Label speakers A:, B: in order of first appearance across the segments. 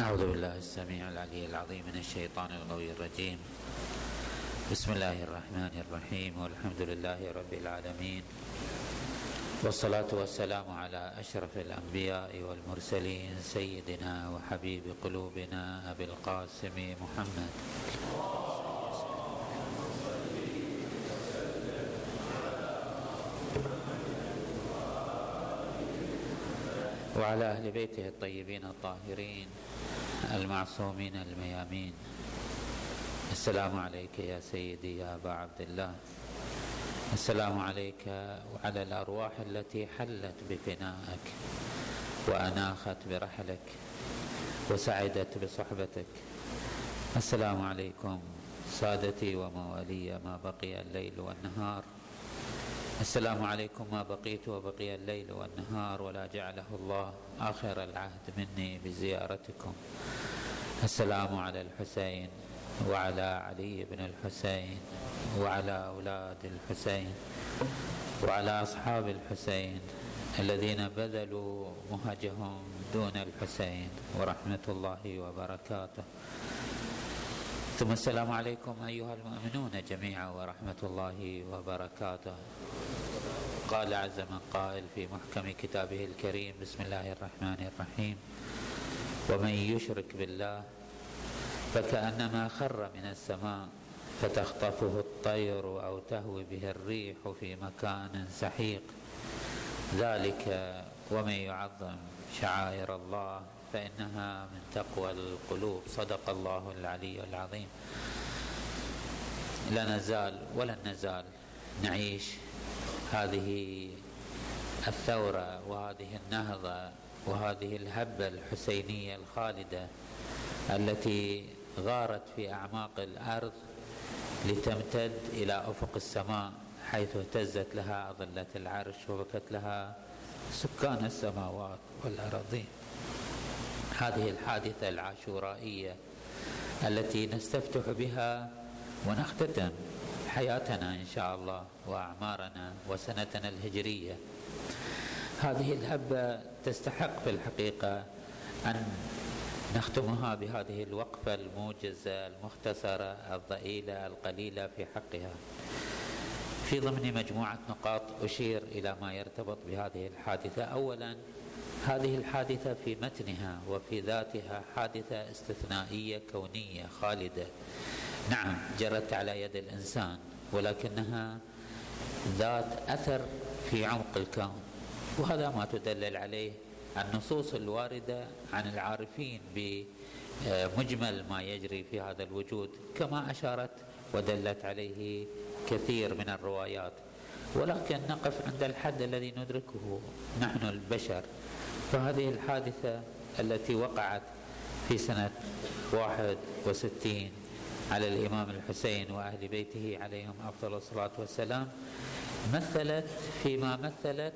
A: أعوذ بالله السميع العلي العظيم من الشيطان الغوي الرجيم. بسم الله الرحمن الرحيم. والحمد لله رب العالمين. والصلاة والسلام على أشرف الأنبياء والمرسلين سيدنا وحبيب قلوبنا أبي القاسم محمد. وعلى أهل بيته الطيبين الطاهرين المعصومين الميامين. السلام عليك يا سيدي يا أبا عبد الله. السلام عليك وعلى الأرواح التي حلت بفنائك وأناخت برحلك وسعدت بصحبتك. السلام عليكم سادتي وموالي ما بقي الليل والنهار. السلام عليكم. ما بقيت وبقي الليل والنهار ولا جعله الله آخر العهد مني بزيارتكم. السلام على الحسين وعلى علي بن الحسين وعلى أولاد الحسين وعلى أصحاب الحسين الذين بذلوا مهجهم دون الحسين ورحمة الله وبركاته. ثم السلام عليكم أيها المؤمنون جميعا ورحمة الله وبركاته. قال عز من قائل في محكم كتابه الكريم بسم الله الرحمن الرحيم. ومن يشرك بالله فكأنما خر من السماء فتخطفه الطير أو تهوي به الريح في مكان سحيق. ذلك ومن يعظم شعائر الله فإنها من تقوى القلوب. صدق الله العلي العظيم. لا نزال ولن نزال نعيش هذه الثورة وهذه النهضة وهذه الهبة الحسينية الخالدة التي غارت في أعماق الأرض لتمتد إلى أفق السماء حيث اهتزت لها أظلة العرش وبكت لها سكان السماوات والأراضين. هذه الحادثة العاشورائية التي نستفتح بها ونختتم حياتنا إن شاء الله وأعمارنا وسنتنا الهجرية. هذه الهبة تستحق في الحقيقة أن نختمها بهذه الوقفة الموجزة المختصرة الضئيلة القليلة في حقها. في ضمن مجموعة نقاط أشير إلى ما يرتبط بهذه الحادثة. أولا هذه الحادثة في متنها وفي ذاتها حادثة استثنائية كونية خالدة. نعم. جرت على يد الإنسان ولكنها ذات أثر في عمق الكون. وهذا ما تدلل عليه النصوص الواردة عن العارفين بمجمل ما يجري في هذا الوجود كما أشارت ودلت عليه كثير من الروايات. ولكن نقف عند الحد الذي ندركه نحن البشر. فهذه الحادثة التي وقعت في واحد وستين على الإمام الحسين وأهل بيته عليهم أفضل الصلاة والسلام. مثلت فيما مثلت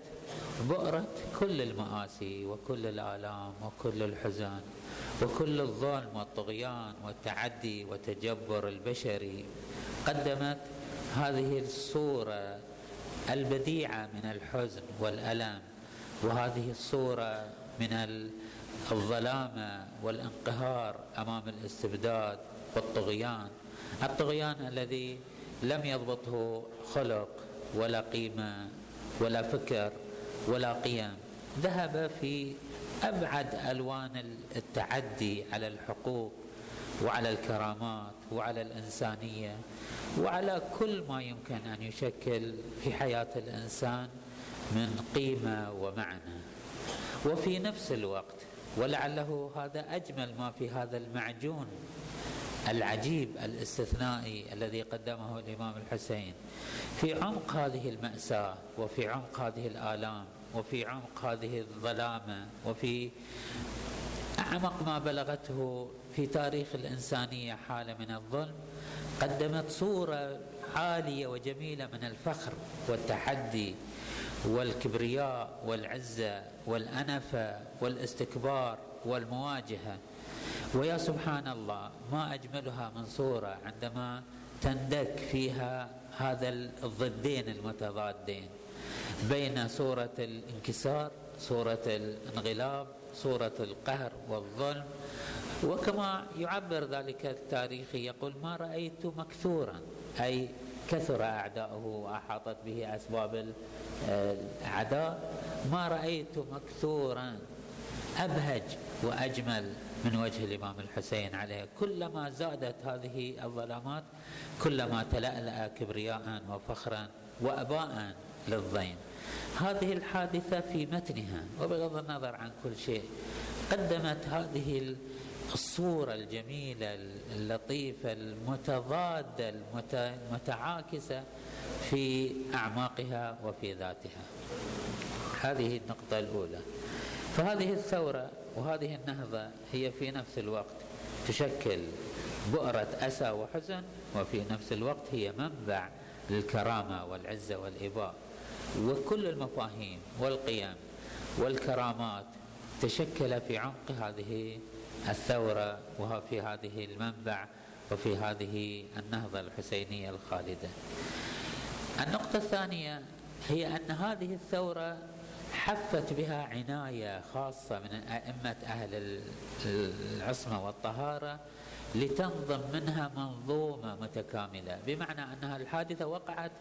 A: بؤرة كل المآسي وكل الآلام وكل الحزن وكل الظلم والطغيان والتعدي والتجبر البشري قدمت هذه الصورة البديعة من الحزن والألم وهذه الصورة من الظلامة والانقهار أمام الاستبداد. والطغيان. الطغيان الذي لم يضبطه خلق ولا قيمة ولا فكر ولا قيم. ذهب في أبعد ألوان التعدي على الحقوق وعلى الكرامات وعلى الإنسانية وعلى كل ما يمكن أن يشكل في حياة الإنسان من قيمة ومعنى. وفي نفس الوقت ولعله هذا أجمل ما في هذا المعجون العجيب الاستثنائي الذي قدمه الإمام الحسين. في عمق هذه المأساة وفي عمق هذه الآلام وفي عمق هذه الظلامة وفي أعمق ما بلغته في تاريخ الإنسانية حالة من الظلم قدمت صورة عالية وجميلة من الفخر والتحدي والكبرياء والعزة والأنفة والاستكبار والمواجهة. ويا سبحان الله ما أجملها من صوره عندما تندك فيها هذا الضدين المتضادين بين صورة الانكسار صورة الانغلاب صورة القهر والظلم. وكما يعبر ذلك التاريخي يقول ما رأيت مكثورا. أي كثر أعداؤه وأحاطت به أسباب الأعداء. ما رأيت مكثورا. أبهج. وأجمل من وجه الإمام الحسين عليه. كلما زادت هذه الظلامات كلما تلألأ كبرياء وفخرا وأباء للضيم هذه الحادثة في متنها وبغض النظر عن كل شيء قدمت هذه الصورة الجميلة اللطيفة المتضادة المتعاكسة في أعماقها وفي ذاتها. هذه النقطة الأولى. فهذه الثورة وهذه النهضة هي في نفس الوقت تشكل بؤرة أسى وحزن وفي نفس الوقت هي منبع للكرامة والعزة والإباء وكل المفاهيم والقيم والكرامات تشكل في عمق هذه الثورة وفي هذه المنبع وفي هذه النهضة الحسينية الخالدة. النقطة الثانية هي أن هذه الثورة حفت بها عناية خاصة من أئمة أهل العصمة والطهارة لتنظم منها منظومة متكاملة. بمعنى أنها الحادثة وقعت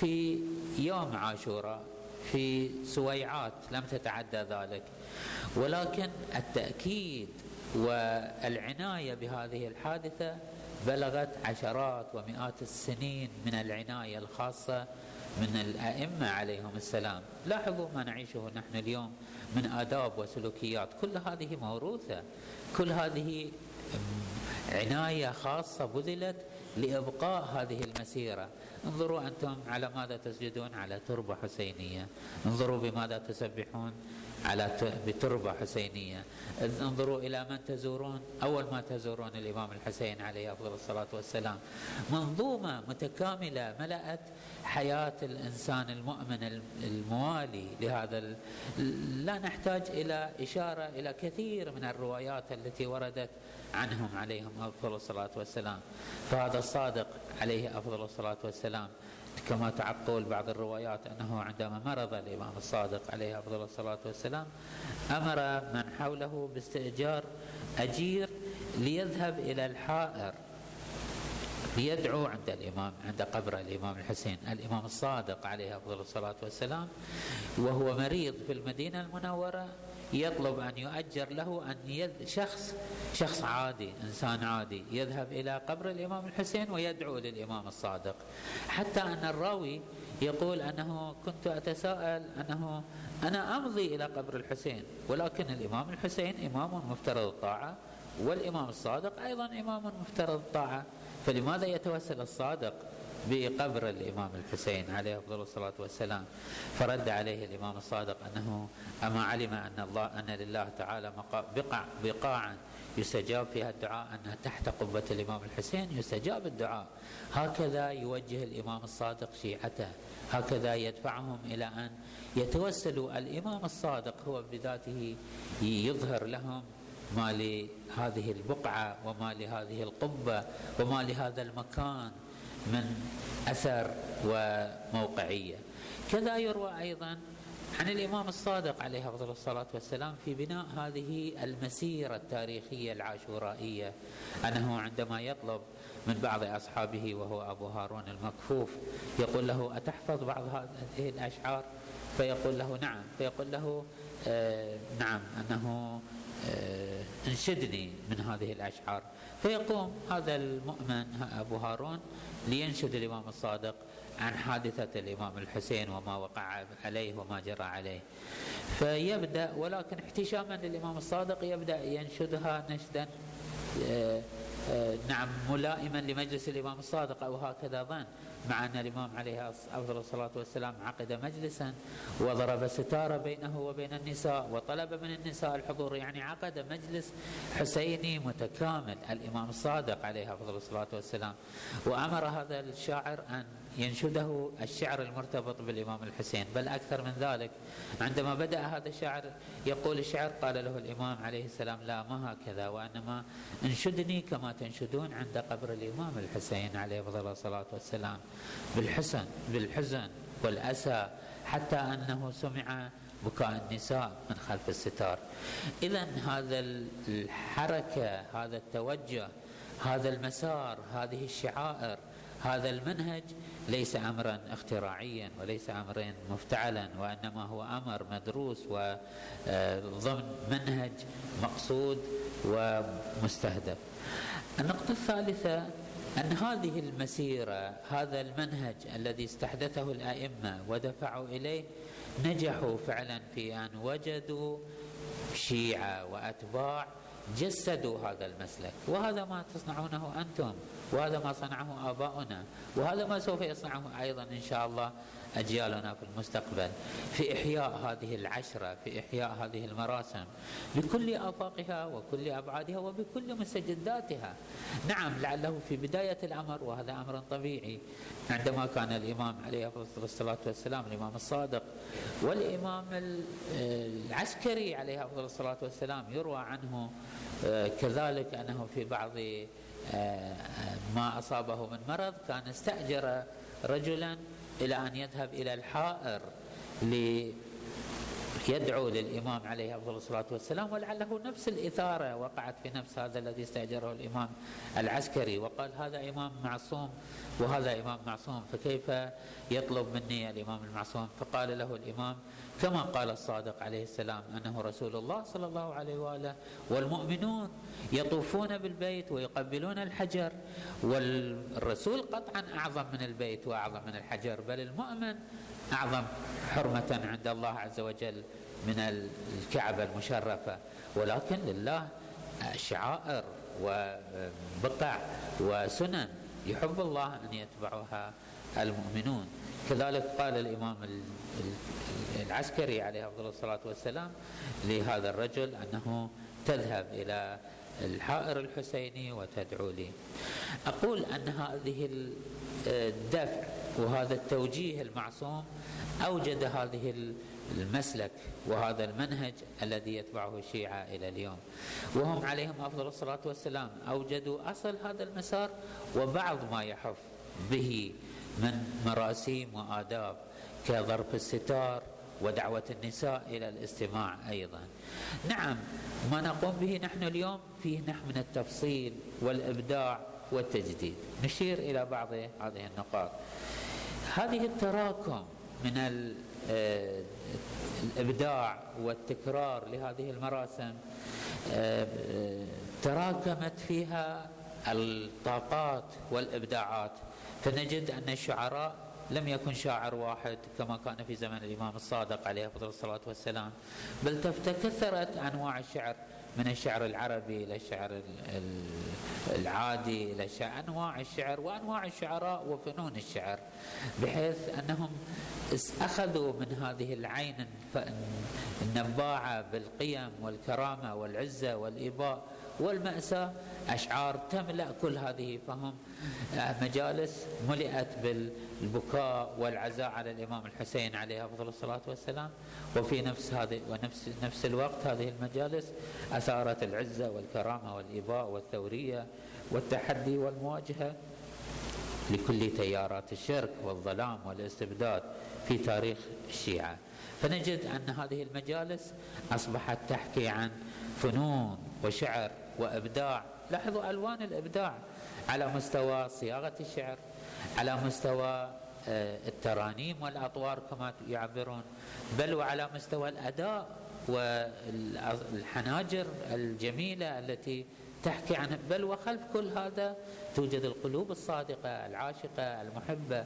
A: في يوم عاشوراء في سويعات لم تتعدى ذلك. ولكن التأكيد والعناية بهذه الحادثة بلغت عشرات ومئات السنين من العناية الخاصة من الأئمة عليهم السلام. لاحظوا ما نعيشه نحن اليوم من آداب وسلوكيات. كل هذه موروثة. كل هذه عناية خاصة بذلت لإبقاء هذه المسيرة. انظروا أنتم على ماذا تسجدون على تربة حسينية. انظروا بماذا تسبحون. على بتربة حسينية. انظروا إلى من تزورون. أول ما تزورون الإمام الحسين عليه أفضل الصلاة والسلام. منظومة متكاملة ملأت حياة الإنسان المؤمن الموالي لهذا لا نحتاج إلى إشارة إلى كثير من الروايات التي وردت عنهم عليهم أفضل الصلاة والسلام. فهذا الصادق عليه أفضل الصلاة والسلام. كما تعقل بعض الروايات أنه عندما مرض الإمام الصادق عليه أفضل الصلاة والسلام أمر من حوله باستئجار أجير ليذهب إلى الحائر ليدعو عند الإمام عند قبر الإمام الحسين. الإمام الصادق عليه أفضل الصلاة والسلام وهو مريض في المدينة المنورة يطلب أن يؤجر له أن يد شخص شخص عادي إنسان عادي يذهب إلى قبر الإمام الحسين ويدعو للإمام الصادق. حتى أن الراوي يقول أنه كنت أتساءل أنه أنا أمضي إلى قبر الحسين ولكن الإمام الحسين إمام مفترض الطاعة والإمام الصادق أيضا إمام مفترض الطاعة. فلماذا يتوسل الصادق؟ بقبر الإمام الحسين عليه أفضل الصلاة والسلام. فرد عليه الإمام الصادق أنه أما علم أن الله أن لله تعالى بقع بقاعا يستجاب فيها الدعاء أنها تحت قبة الإمام الحسين يستجاب الدعاء. هكذا يوجه الإمام الصادق شيعته. هكذا يدفعهم إلى أن يتوسلوا. الإمام الصادق هو بذاته يظهر لهم ما لهذه البقعة وما لهذه القبة وما لهذا المكان. من أثر وموقعية. كذا يروى أيضا عن الإمام الصادق عليه أفضل الصلاة والسلام في بناء هذه المسيرة التاريخية العاشورائية. أنه عندما يطلب من بعض أصحابه وهو أبو هارون المكفوف يقول له أتحفظ بعض هذه الأشعار؟ فيقول له نعم. فيقول له آه نعم آه انشدني من هذه الأشعار. فيقوم هذا المؤمن أبو هارون لينشد الإمام الصادق عن حادثة الإمام الحسين وما وقع عليه وما جرى عليه. فيبدأ ولكن احتشاما للإمام الصادق يبدأ ينشدها نشدا آه، آه، نعم ملائما لمجلس الإمام الصادق أو هكذا ظن. مع أن الإمام عليه أفضل الصلاة والسلام عقد مجلسا وضرب ستارة بينه وبين النساء وطلب من النساء الحضور يعني عقد مجلس حسيني متكامل. الإمام الصادق عليه أفضل الصلاة والسلام. وأمر هذا الشاعر أن ينشده الشعر المرتبط بالإمام الحسين بل أكثر من ذلك عندما بدأ هذا الشاعر يقول الشعر قال له الإمام عليه السلام لا ما هكذا وإنما انشدني كما تنشدون عند قبر الإمام الحسين عليه أفضل الصلاة والسلام. بالحسن بالحزن والأسى حتى أنه سمع بكاء النساء من خلف الستار. إذا هذا الحركة هذا التوجه هذا المسار هذه الشعائر هذا المنهج ليس امرا اختراعيا وليس امرا مفتعلا وإنما هو أمر مدروس وضمن منهج مقصود ومستهدف. النقطة الثالثة أن هذه المسيرة هذا المنهج الذي استحدثه الأئمة ودفعوا إليه نجحوا فعلا في أن وجدوا شيعة وأتباع جسدوا هذا المسلك. وهذا ما تصنعونه أنتم. وهذا ما صنعه آباؤنا. وهذا ما سوف يصنعه أيضا إن شاء الله. أجيالنا في المستقبل في إحياء هذه العشرة في إحياء هذه المراسم بكل أفاقها وكل أبعادها وبكل مستجداتها نعم لعله في بداية الأمر وهذا أمر طبيعي عندما كان الإمام عليه الصلاة والسلام الإمام الصادق والإمام العسكري عليه افضل الصلاة والسلام يروى عنه آه، كذلك أنه في بعض آه، ما أصابه من مرض كان استأجر رجلا إلى أن يذهب إلى الحائر يدعو للإمام عليه أفضل الصلاة والسلام ولعله نفس الإثارة وقعت في نفس هذا الذي استأجره الإمام العسكري وقال هذا إمام معصوم وهذا إمام معصوم فكيف يطلب مني الإمام المعصوم؟ فقال له الإمام كما قال الصادق عليه السلام أنه رسول الله صلى الله عليه وآله والمؤمنون يطوفون بالبيت ويقبلون الحجر والرسول قطعا أعظم من البيت وأعظم من الحجر بل المؤمن أعظم حرمة عند الله عز وجل من الكعبة المشرفة. ولكن لله شعائر وبقع وسنن يحب الله أن يتبعها المؤمنون. كذلك قال الإمام العسكري عليه أفضل الصلاة والسلام لهذا الرجل أنه تذهب إلى الحائر الحسيني وتدعو لي. أقول أن هذه الدفع وهذا التوجيه المعصوم أوجد هذه المسلك وهذا المنهج الذي يتبعه الشيعة إلى اليوم. وهم عليهم أفضل الصلاة والسلام. أوجدوا أصل هذا المسار وبعض ما يحف به من مراسيم وآداب كضرب الستار ودعوة النساء إلى الاستماع أيضا. نعم ما نقوم به نحن اليوم فيه نحن من التفصيل والإبداع والتجديد. نشير إلى بعض هذه النقاط. هذه التراكم من آه، الإبداع والتكرار لهذه المراسم آه، تراكمت فيها الطاقات والإبداعات. فنجد أن الشعراء لم يكن شاعر واحد كما كان في زمن الإمام الصادق عليه الصلاة والسلام بل تكثرت أنواع الشعر. من الشعر العربي إلى الشعر العادي الشعر أنواع الشعر وأنواع الشعراء وفنون الشعر بحيث أنهم أخذوا من هذه العين النباعة بالقيم والكرامة والعزة والاباء والمأساة أشعار تملأ كل هذه فهم؟ مجالس ملئت بالبكاء والعزاء على الإمام الحسين عليه أفضل الصلاة والسلام. وفي نفس هذه ونفس نفس الوقت هذه المجالس أثارت العزة والكرامة والإباء والثورية والتحدي والمواجهة لكل تيارات الشرك والظلام والاستبداد في تاريخ الشيعة. فنجد أن هذه المجالس أصبحت تحكي عن فنون وشعر وإبداع. لاحظوا ألوان الإبداع. على مستوى صياغة الشعر على مستوى آه، الترانيم والأطوار كما يعبرون بل وعلى مستوى الأداء والحناجر الجميلة التي تحكي عن بل وخلف كل هذا توجد القلوب الصادقة العاشقة المحبة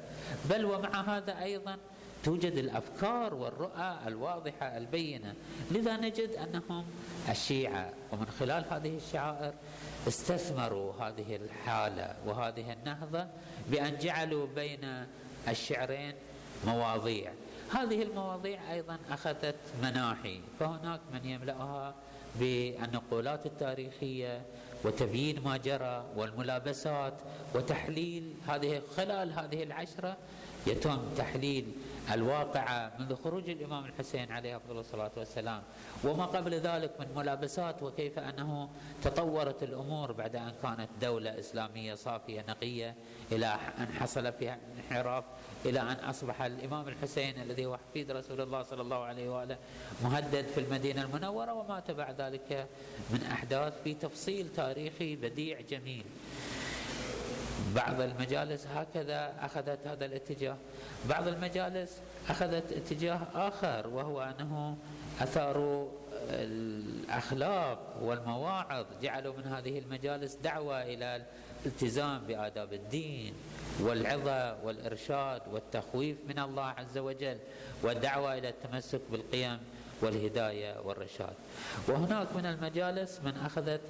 A: بل ومع هذا أيضا توجد الأفكار والرؤى الواضحة البينة. لذا نجد أنهم الشيعة ومن خلال هذه الشعائر استثمروا هذه الحالة وهذه النهضة بأن جعلوا بين الشعرين مواضيع. هذه المواضيع أيضا أخذت مناحي فهناك من يملأها بالنقولات التاريخية وتبيين ما جرى والملابسات وتحليل هذه خلال هذه العشرة يتم تحليل الواقعة منذ خروج الإمام الحسين عليه أفضل الصلاة والسلام وما قبل ذلك من ملابسات وكيف أنه تطورت الأمور بعد أن كانت دولة إسلامية صافية نقية إلى أن حصل فيها انحراف إلى أن أصبح الإمام الحسين الذي هو حفيد رسول الله صلى الله عليه وآله مهدد في المدينة المنورة وما تبع ذلك من أحداث في تفصيل تاريخي بديع جميل. بعض المجالس هكذا أخذت هذا الاتجاه بعض المجالس أخذت اتجاه آخر وهو أنه أثاروا الأخلاق والمواعظ جعلوا من هذه المجالس دعوة إلى الالتزام بآداب الدين والعظة والإرشاد والتخويف من الله عز وجل والدعوة إلى التمسك بالقيم والهداية والرشاد. وهناك من المجالس من أخذت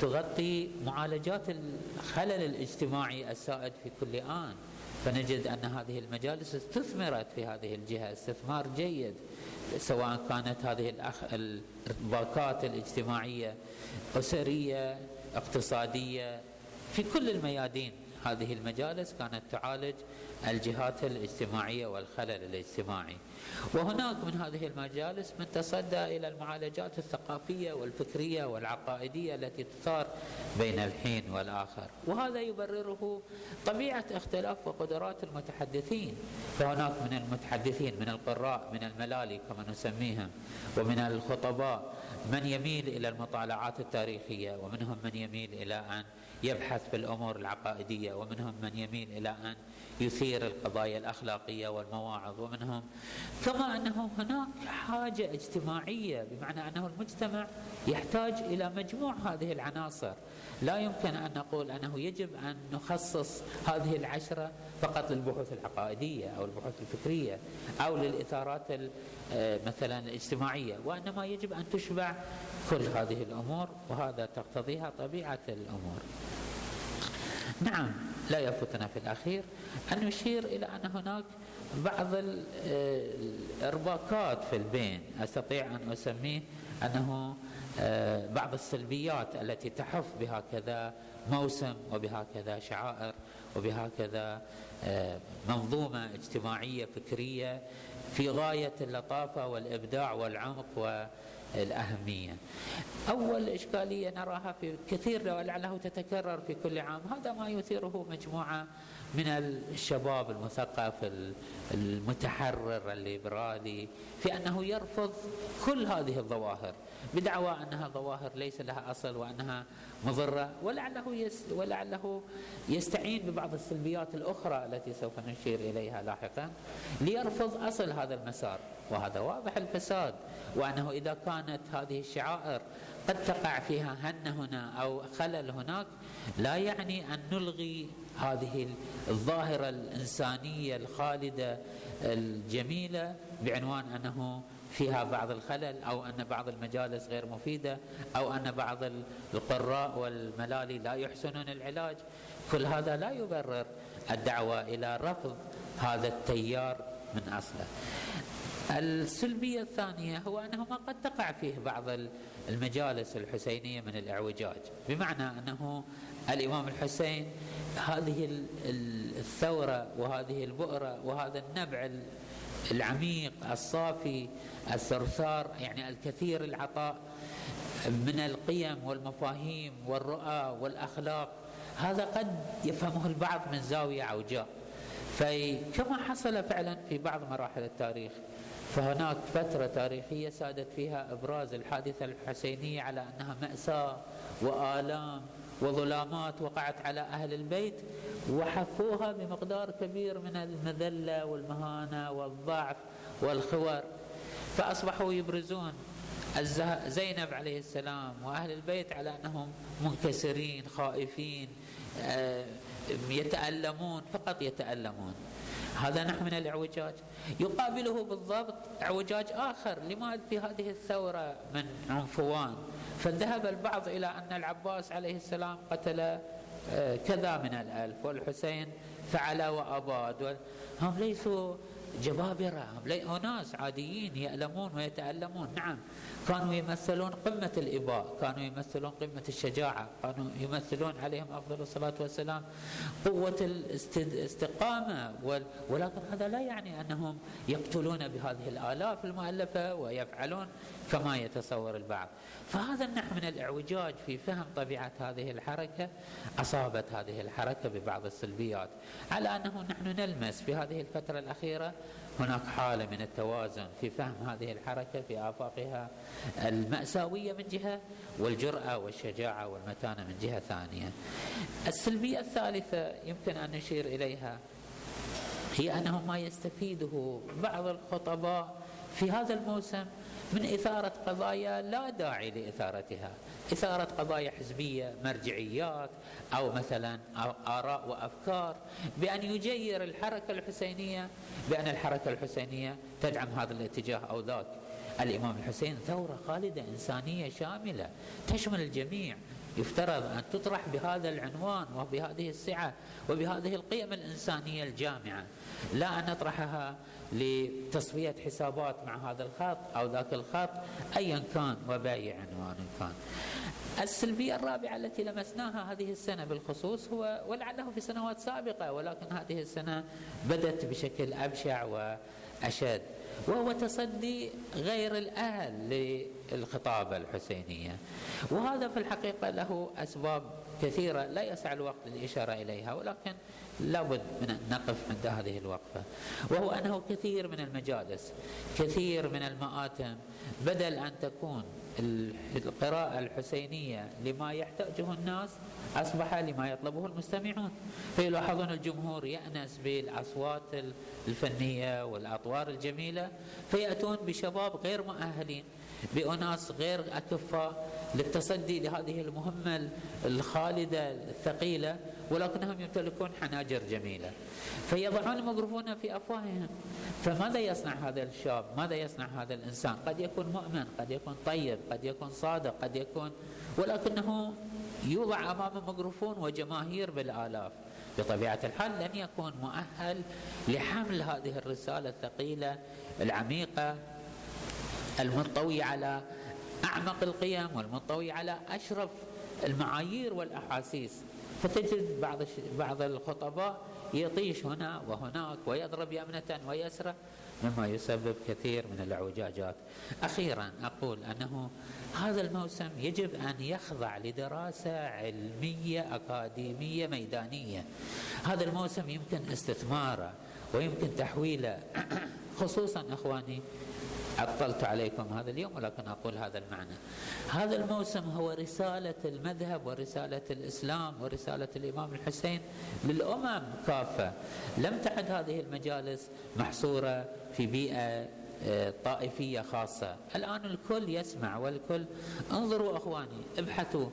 A: تغطي معالجات الخلل الاجتماعي السائد في كل آن. فنجد أن هذه المجالس استثمرت في هذه الجهة استثمار جيد سواء كانت هذه الأخ... الباكات الاجتماعية أسرية اقتصادية في كل الميادين. هذه المجالس كانت تعالج الجهات الاجتماعية والخلل الاجتماعي. وهناك من هذه المجالس من تصدى إلى المعالجات الثقافية والفكرية والعقائدية التي تثار بين الحين والآخر. وهذا يبرره طبيعة اختلاف وقدرات المتحدثين. فهناك من المتحدثين من القراء من الملالي كما نسميهم ومن الخطباء من يميل إلى المطالعات التاريخية ومنهم من يميل إلى أن يبحث في الأمور العقائدية ومنهم من يميل إلى أن يثير القضايا الأخلاقية والمواعظ ومنهم كما أنه هناك حاجة اجتماعية بمعنى أنه المجتمع يحتاج إلى مجموع هذه العناصر. لا يمكن أن نقول أنه يجب أن نخصص هذه العشرة فقط للبحوث العقائدية أو البحوث الفكرية أو للإثارات آه، مثلا الاجتماعية وإنما يجب أن تشبع كل هذه الأمور وهذا تقتضيها طبيعة الأمور. نعم لا يفوتنا في الأخير. أن نشير إلى أن هناك بعض الإرباكات في البين. أستطيع أن أسميه أنه آه، بعض السلبيات التي تحف بهكذا موسم وبهكذا شعائر وبهكذا آه، منظومة اجتماعية فكرية في غاية اللطافة والإبداع والعمق الأهمية. أول إشكالية نراها في كثير ولعله تتكرر في كل عام. هذا ما يثيره مجموعة من الشباب المثقف المتحرر الليبرالي في أنه يرفض كل هذه الظواهر بدعوى أنها ظواهر ليس لها أصل وأنها مضرة. ولعله يس ولعله يستعين ببعض السلبيات الأخرى التي سوف نشير إليها لاحقا ليرفض أصل هذا المسار. وهذا واضح الفساد وأنه إذا كانت هذه الشعائر قد تقع فيها هن هنا أو خلل هناك لا يعني أن نلغي هذه الظاهرة الإنسانية الخالدة الجميلة بعنوان أنه فيها بعض الخلل أو أن بعض المجالس غير مفيدة أو أن بعض القراء والملالي لا يحسنون العلاج كل هذا لا يبرر الدعوة إلى رفض هذا التيار من أصله. السلبية الثانية هو أنه ما قد تقع فيه بعض المجالس الحسينية من الإعوجاج. بمعنى أنه الإمام الحسين هذه الثورة وهذه البؤرة وهذا النبع العميق الصافي الثرثار يعني الكثير العطاء من القيم والمفاهيم والرؤى والأخلاق هذا قد يفهمه البعض من زاوية عوجاء فكما حصل فعلا في بعض مراحل التاريخ فهناك فترة تاريخية سادت فيها إبراز الحادثة الحسينية على أنها مأساة وآلام وظلامات وقعت على أهل البيت وحفوها بمقدار كبير من المذلة والمهانة والضعف والخور. فأصبحوا يبرزون زينب عليه السلام وأهل البيت على أنهم منكسرين خائفين آه، يتألمون فقط يتألمون. هذا نحو من الإعوجاج. يقابله بالضبط إعوجاج آخر. لماذا في هذه الثورة من عنفوان؟ فذهب البعض إلى أن العباس عليه السلام قتل آه، كذا من الألف والحسين فعل وأباد. هم ليسوا جبابرة أناس عاديين يألمون ويتألمون. نعم. كانوا يمثلون قمة الإباء كانوا يمثلون قمة الشجاعة كانوا يمثلون عليهم أفضل الصلاة والسلام قوة الاستقامة. ولكن هذا لا يعني أنهم يقتلون بهذه الآلاف المؤلفة ويفعلون كما يتصور البعض. فهذا النوع من الإعوجاج في فهم طبيعة هذه الحركة أصابت هذه الحركة ببعض السلبيات. على أنه نحن نلمس في هذه الفترة الأخيرة هناك حالة من التوازن في فهم هذه الحركة في آفاقها المأساوية من جهة والجرأة والشجاعة والمتانة من جهة ثانية. السلبية الثالثة يمكن أن نشير إليها هي أنه ما يستفيده بعض الخطباء في هذا الموسم من إثارة قضايا لا داعي لإثارتها. إثارة قضايا حزبية مرجعيات أو مثلا آراء وأفكار. بأن يجير الحركة الحسينية بأن الحركة الحسينية تدعم هذا الاتجاه أو ذاك. الإمام الحسين ثورة خالدة إنسانية شاملة تشمل الجميع. يفترض أن تطرح بهذا العنوان وبهذه السعة وبهذه القيم الإنسانية الجامعة. لا أن نطرحها لتصفية حسابات مع هذا الخط أو ذاك الخط أيا كان وبأي عنوان كان. السلبية الرابعة التي لمسناها هذه السنة بالخصوص هو ولعله في سنوات سابقة ولكن هذه السنة بدت بشكل أبشع وأشد. وهو تصدي غير الأهل للخطابة الحسينية. وهذا في الحقيقة له أسباب كثيرة لا يسع الوقت للإشارة إليها ولكن لابد من أن نقف عند هذه الوقفة. وهو أنه كثير من المجالس كثير من المآتم بدل أن تكون القراءة الحسينية لما يحتاجه الناس أصبح لما يطلبه المستمعون. فيلاحظون الجمهور يأنس بالأصوات الفنية والأطوار الجميلة. فيأتون بشباب غير مؤهلين بأناس غير أكفاء للتصدي لهذه المهمة الخالدة الثقيلة ولكنهم يمتلكون حناجر جميلة. فيضعون الميكروفون في أفواههم. فماذا يصنع هذا الشاب؟ ماذا يصنع هذا الإنسان؟ قد يكون مؤمن قد يكون طيب. قد يكون صادق قد يكون ولكنه يوضع أمام الميكروفون وجماهير بالآلاف. بطبيعة الحال لن يكون مؤهل لحمل هذه الرسالة الثقيلة العميقة المنطوي على أعمق القيم والمنطوي على أشرف المعايير والأحاسيس. فتجد بعض بعض الخطباء يطيش هنا وهناك ويضرب يمنة ويسرى. مما يسبب كثير من الاعوجاجات. أخيرا أقول أنه هذا الموسم يجب أن يخضع لدراسة علمية أكاديمية ميدانية. هذا الموسم يمكن استثماره ويمكن تحويله خصوصا أخواني عطلت عليكم هذا اليوم ولكن أقول هذا المعنى. هذا الموسم هو رسالة المذهب ورسالة الإسلام ورسالة الإمام الحسين للأمم كافة. لم تعد هذه المجالس محصورة في بيئة آه، طائفية خاصة. الآن الكل يسمع والكل انظروا أخواني ابحثوا.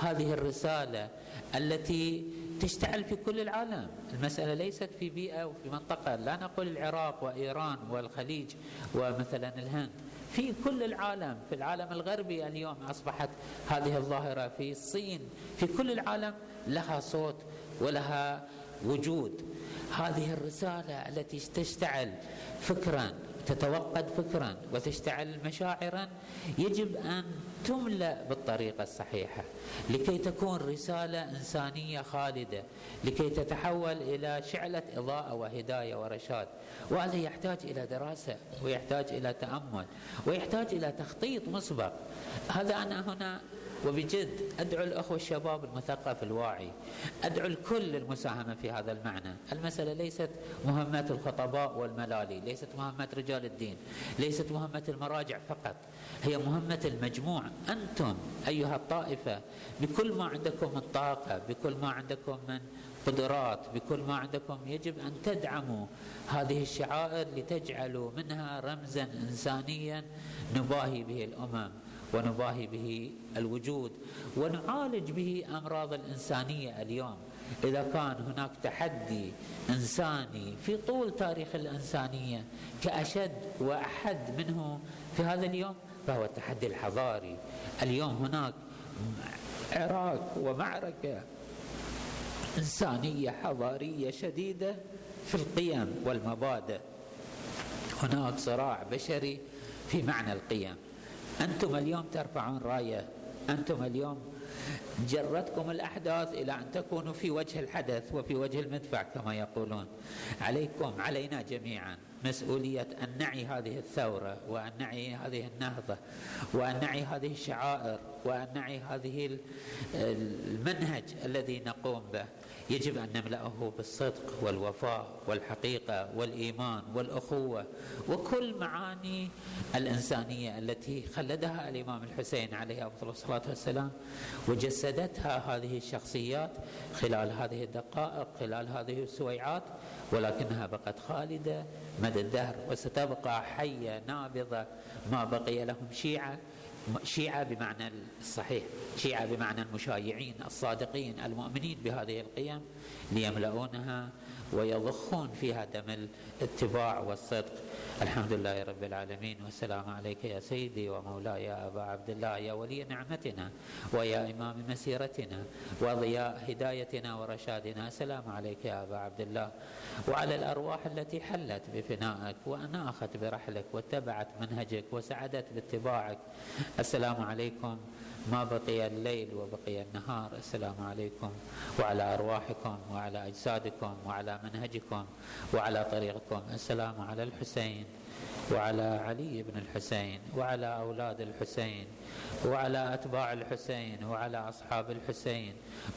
A: هذه الرسالة التي تشتعل في كل العالم. المسألة ليست في بيئة وفي منطقة. لا نقول العراق وإيران والخليج ومثلا الهند. في كل العالم في العالم الغربي اليوم أصبحت هذه الظاهرة. في الصين في كل العالم لها صوت ولها وجود. هذه الرسالة التي تشتعل فكرا تتوقد فكرا وتشتعل مشاعرا يجب أن تملأ بالطريقة الصحيحة. لكي تكون رسالة إنسانية خالدة لكي تتحول إلى شعلة إضاءة وهداية ورشاد. وهذا يحتاج إلى دراسة ويحتاج إلى تأمل ويحتاج إلى تخطيط مسبق. هذا أنا هنا وبجد أدعو الأخوة الشباب المثقف الواعي أدعو الكل للمساهمة في هذا المعنى. المسألة ليست مهمات الخطباء والملالي ليست مهمة رجال الدين ليست مهمة المراجع فقط هي مهمة المجموع. أنتم أيها الطائفة بكل ما عندكم من طاقة بكل ما عندكم من قدرات بكل ما عندكم يجب أن تدعموا هذه الشعائر لتجعلوا منها رمزا إنسانيا نباهي به الأمم. ونباهي به الوجود ونعالج به أمراض الإنسانية اليوم. إذا كان هناك تحدي إنساني في طول تاريخ الإنسانية كأشد وأحد منه في هذا اليوم فهو التحدي الحضاري. اليوم هناك عراك ومعركة إنسانية حضارية شديدة في القيم والمبادئ. هناك صراع بشري في معنى القيم. أنتم اليوم ترفعون راية. أنتم اليوم جرتكم الأحداث إلى أن تكونوا في وجه الحدث وفي وجه المدفع كما يقولون. عليكم علينا جميعا. مسؤولية أن نعي هذه الثورة وأن نعي هذه النهضة وأن نعي هذه الشعائر وأن نعي هذه المنهج الذي نقوم به. يجب أن نملأه بالصدق والوفاء والحقيقة والإيمان والأخوة وكل معاني الإنسانية التي خلدها الإمام الحسين عليه أفضل الصلاة والسلام وجسدتها هذه الشخصيات خلال هذه الدقائق خلال هذه السويعات ولكنها بقت خالدة. مدى الدهر وستبقى حية نابضة. ما بقي لهم شيعة شيعة بمعنى الصحيح شيعة بمعنى المشايعين الصادقين المؤمنين بهذه القيم ليملؤونها ويضخون فيها دم الاتباع والصدق. الحمد لله رب العالمين والسلام عليك يا سيدي ومولاي يا أبا عبد الله يا ولي نعمتنا ويا إمام مسيرتنا وضياء هدايتنا ورشادنا. السلام عليك يا أبا عبد الله. وعلى الأرواح التي حلت بفنائك وأناخت برحلك واتبعت منهجك وسعدت باتباعك. السلام عليكم. ما بقي الليل وبقي النهار. السلام عليكم. وعلى أرواحكم وعلى أجسادكم وعلى منهجكم وعلى طريقكم. السلام على الحسين. وعلى علي بن الحسين وعلى أولاد الحسين وعلى أتباع الحسين وعلى أصحاب الحسين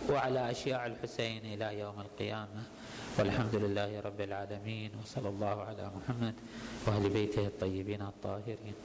A: وعلى أشياع الحسين إلى يوم القيامة. والحمد لله رب العالمين وصلى الله على محمد وأهل بيته الطيبين الطاهرين.